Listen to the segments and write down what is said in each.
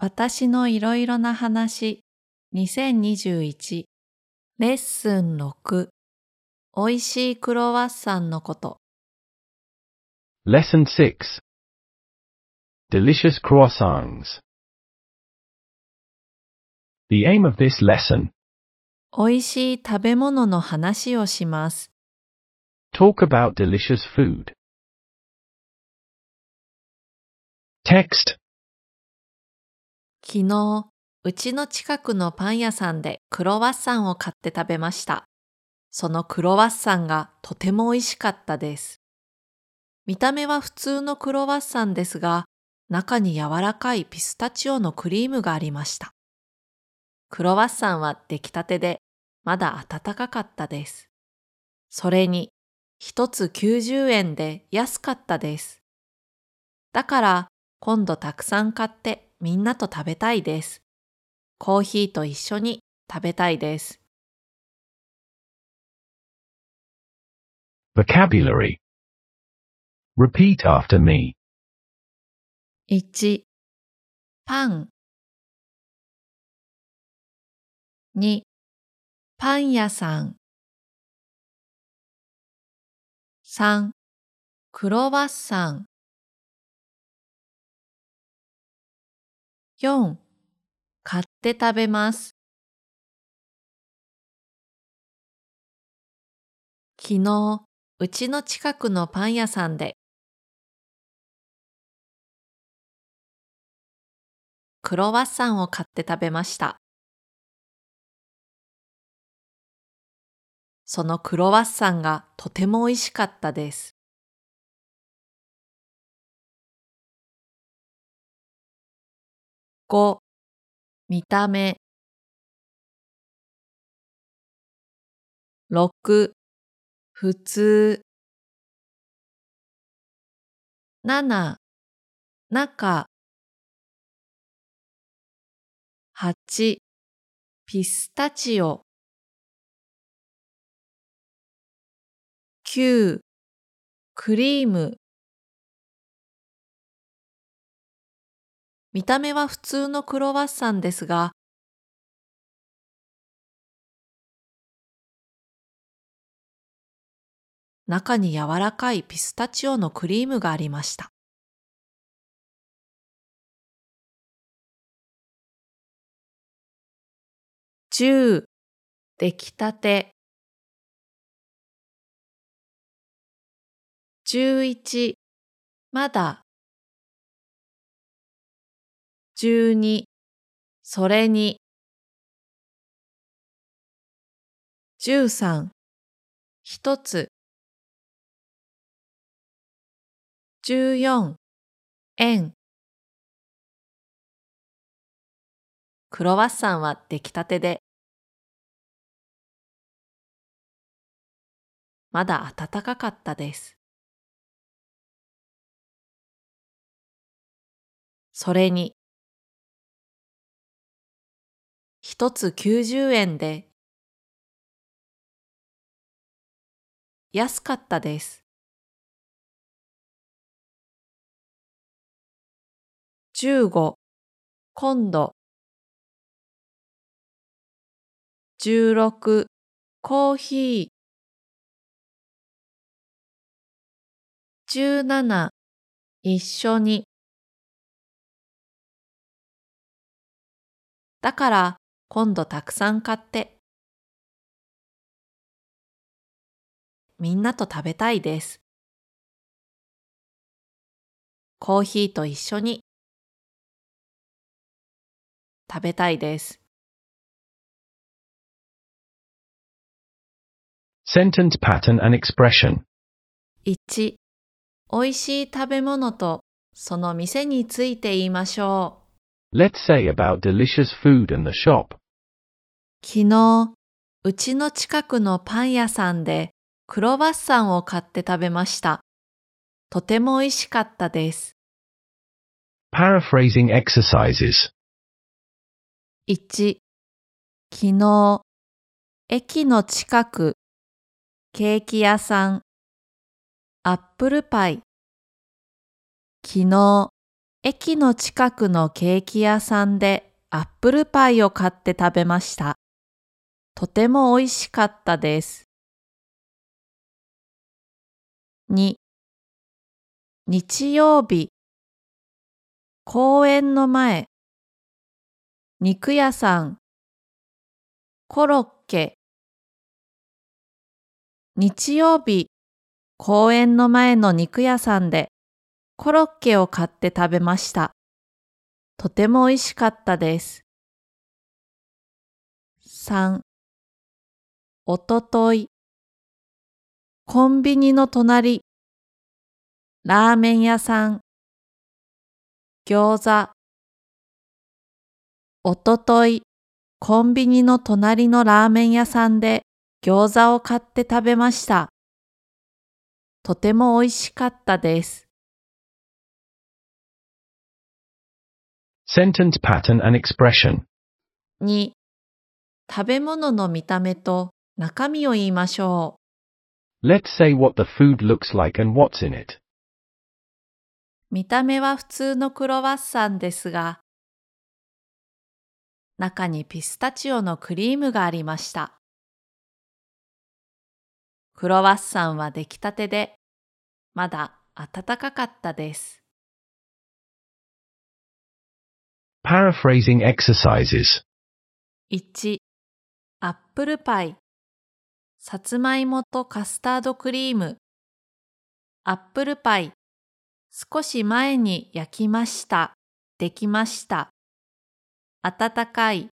私のいろいろな話2021レッスン6おいしいクロワッサンのこと Lesson 6 Delicious Croissants. The aim of this lesson, おいしい食べ物の話をします。talk about delicious food. Text, 昨日、うちの近くのパン屋さんでクロワッサンを買って食べました。そのクロワッサンがとても美味しかったです。見た目は普通のクロワッサンですが、中に柔らかいピスタチオのクリームがありました。クロワッサンは出来たてで、まだ温かかったです。それに、一つ90円で安かったです。だから、今度たくさん買ってみんなと食べたいです。コーヒーと一緒に食べたいです。vocabulary. Repeat after me. 1パン2パン屋さん3クロワッサン4買って食べます昨日うちの近くのパン屋さんでクロワッサンを買って食べました。そのクロワッサンがとても美味しかったです。5見た目。6普通。7中。8ピスタチオ。9クリーム。見た目は普通のクロワッサンですが中に柔らかいピスタチオのクリームがありました。10出来たて11まだ12それに13一つ14円クロワッサンは出来たてで、まだ暖かかったです。それに、一つ90円で、安かったです。15今度。16コーヒー。17一緒に。だから今度たくさん買ってみんなと食べたいです。コーヒーと一緒に食べたいです。Sentence pattern and expression. 1、おいしい食べ物とその店について言いましょう。Let's say about delicious food in the shop. 昨日、うちの近くのパン屋さんでクロワッサンを買って食べました。とても美味しかったです。Paraphrasing exercises. 1、昨日、駅の近く、ケーキ屋さん、アップルパイ。昨日、駅の近くのケーキ屋さんでアップルパイを買って食べました。とても美味しかったです。2日曜日。公園の前。肉屋さん。コロッケ。日曜日。公園の前の肉屋さんで。コロッケを買って食べました。とても美味しかったです。3おととい。コンビニの隣。ラーメン屋さん。餃子。おととい。コンビニの隣のラーメン屋さんで。餃子を買って食べました。とても美味しかったです。Sentence pattern and expression. 2食べ物の見た目と中身を言いましょう。Let's say what the food looks like and what's in it. 見た目は普通のクロワッサンですが、中にピスタチオのクリームがありました。クロワッサンは出来たてで、まだ温かかったです。Paraphrasing exercises. 1、アップルパイ、さつまいもとカスタードクリーム、アップルパイ、少し前に焼きました、できました、温かい。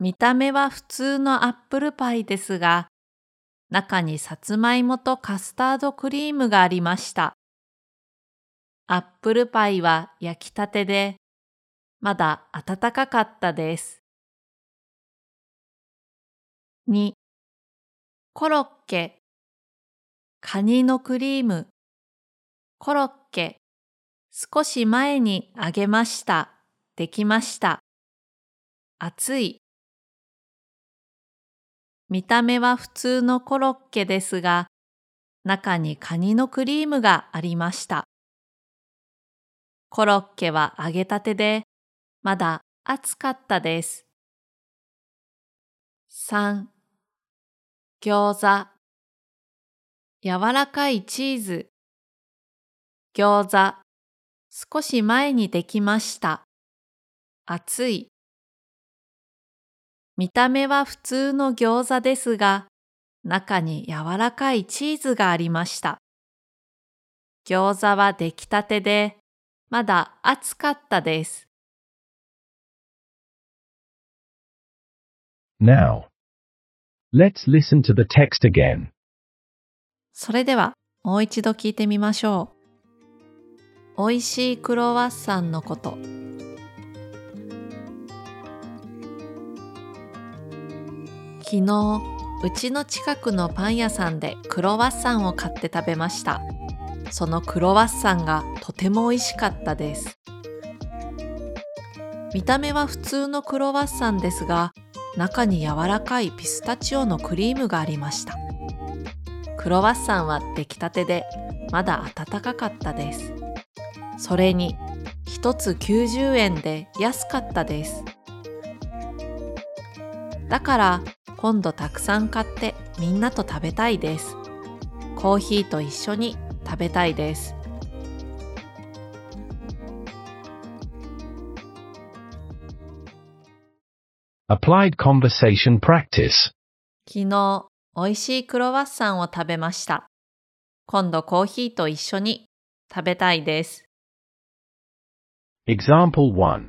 見た目は普通のアップルパイですが、中にさつまいもとカスタードクリームがありました。アップルパイは焼きたてで、まだ暖かかったです。2. コロッケカニのクリームコロッケ少し前に揚げました。できました。熱い見た目は普通のコロッケですが、中にカニのクリームがありました。コロッケは揚げたてで、まだ暑かったです。3. 餃子柔らかいチーズ餃子少し前にできました。熱い見た目は普通の餃子ですが、中に柔らかいチーズがありました。餃子は出来たてで、まだ暑かったです。Now. Let's listen to the text again. それではもう一度聞いてみましょう。美味しいクロワッサンのこと。昨日、うちの近くのパン屋さんでクロワッサンを買って食べました。そのクロワッサンがとても美味しかったです。見た目は普通のクロワッサンですが、中に柔らかいピスタチオのクリームがありました。クロワッサンは出来たてでまだ暖かかったです。それに一つ90円で安かったです。だから今度たくさん買ってみんなと食べたいです。コーヒーと一緒に食べたいです。Applied conversation practice. 昨日美味しいクロワッサンを食べました。今度コーヒーと一緒に食べたいです。Example 1.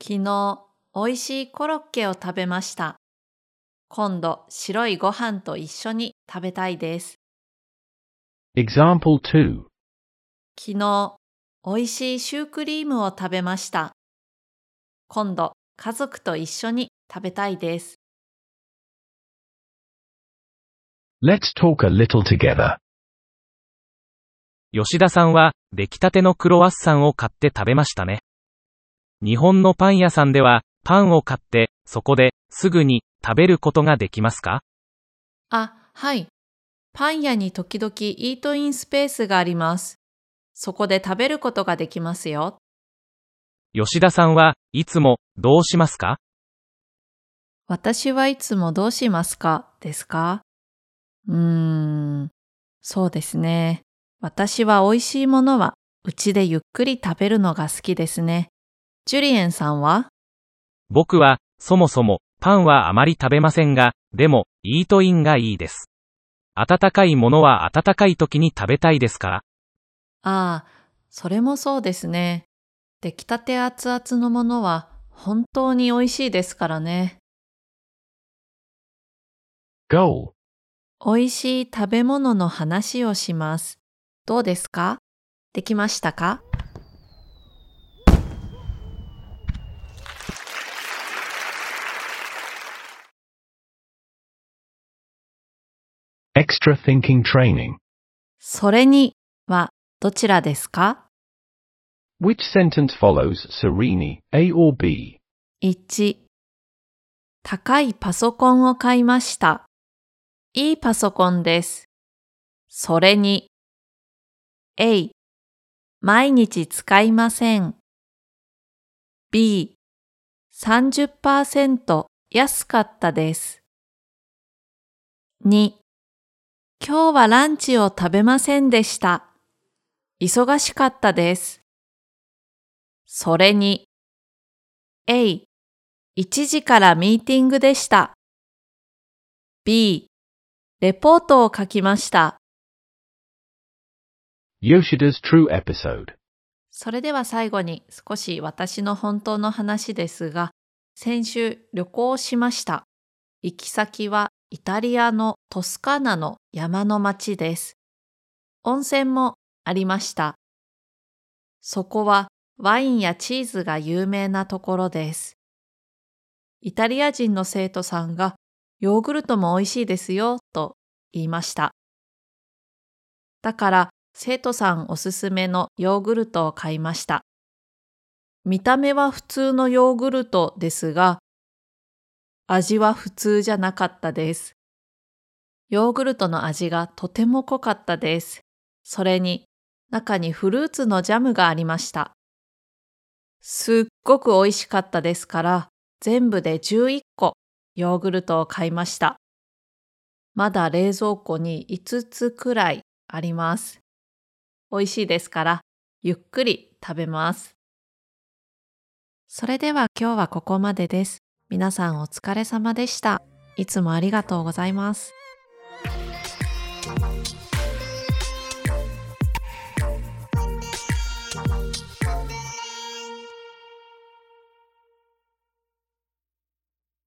昨日美味しいコロッケを食べました。今度白いご飯と一緒に食べたいです。Example 2. 昨日美味しいシュークリームを食べました。今度家族と一緒に食べたいです。Let's talk a little together. 吉田さんは、出来たてのクロワッサンを買って食べましたね。日本のパン屋さんでは、パンを買って、そこで、すぐに、食べることができますか？あ、はい。パン屋に時々イートインスペースがあります。そこで食べることができますよ。吉田さんはいつもどうしますか？私はいつもどうしますか？ですか？うーん、そうですね。私は美味しいものはうちでゆっくり食べるのが好きですね。ジュリエンさんは？僕は、そもそも、パンはあまり食べませんが、でも、イートインがいいです。温かいものは温かい時に食べたいですから。ああ、それもそうですね。出来たて熱々のものは本当に美味しいですからね。Goal. 美味しい食べ物の話をします。どうですか？できましたか？Extra thinking training. それにはどちらですか？Which sentence follows Serini, A or B? 1高いパソコンを買いました。いいパソコンです。それに A 毎日使いません。B 30%安かったです。2今日はランチを食べませんでした。忙しかったです。それに A 1時からミーティングでした。B、レポートを書きました。Yoshida's true episode. それでは最後に少し私の本当の話ですが、先週旅行をしました。行き先はイタリアのトスカーナの山の町です。温泉もありました。そこはワインやチーズが有名なところです。イタリア人の生徒さんがヨーグルトも美味しいですよと言いました。だから生徒さんおすすめのヨーグルトを買いました。見た目は普通のヨーグルトですが、味は普通じゃなかったです。ヨーグルトの味がとても濃かったです。それに中にフルーツのジャムがありました。すっごく美味しかったですから、全部で11個ヨーグルトを買いました。まだ冷蔵庫に5つくらいあります。美味しいですから、ゆっくり食べます。それでは今日はここまでです。皆さんお疲れ様でした。いつもありがとうございます。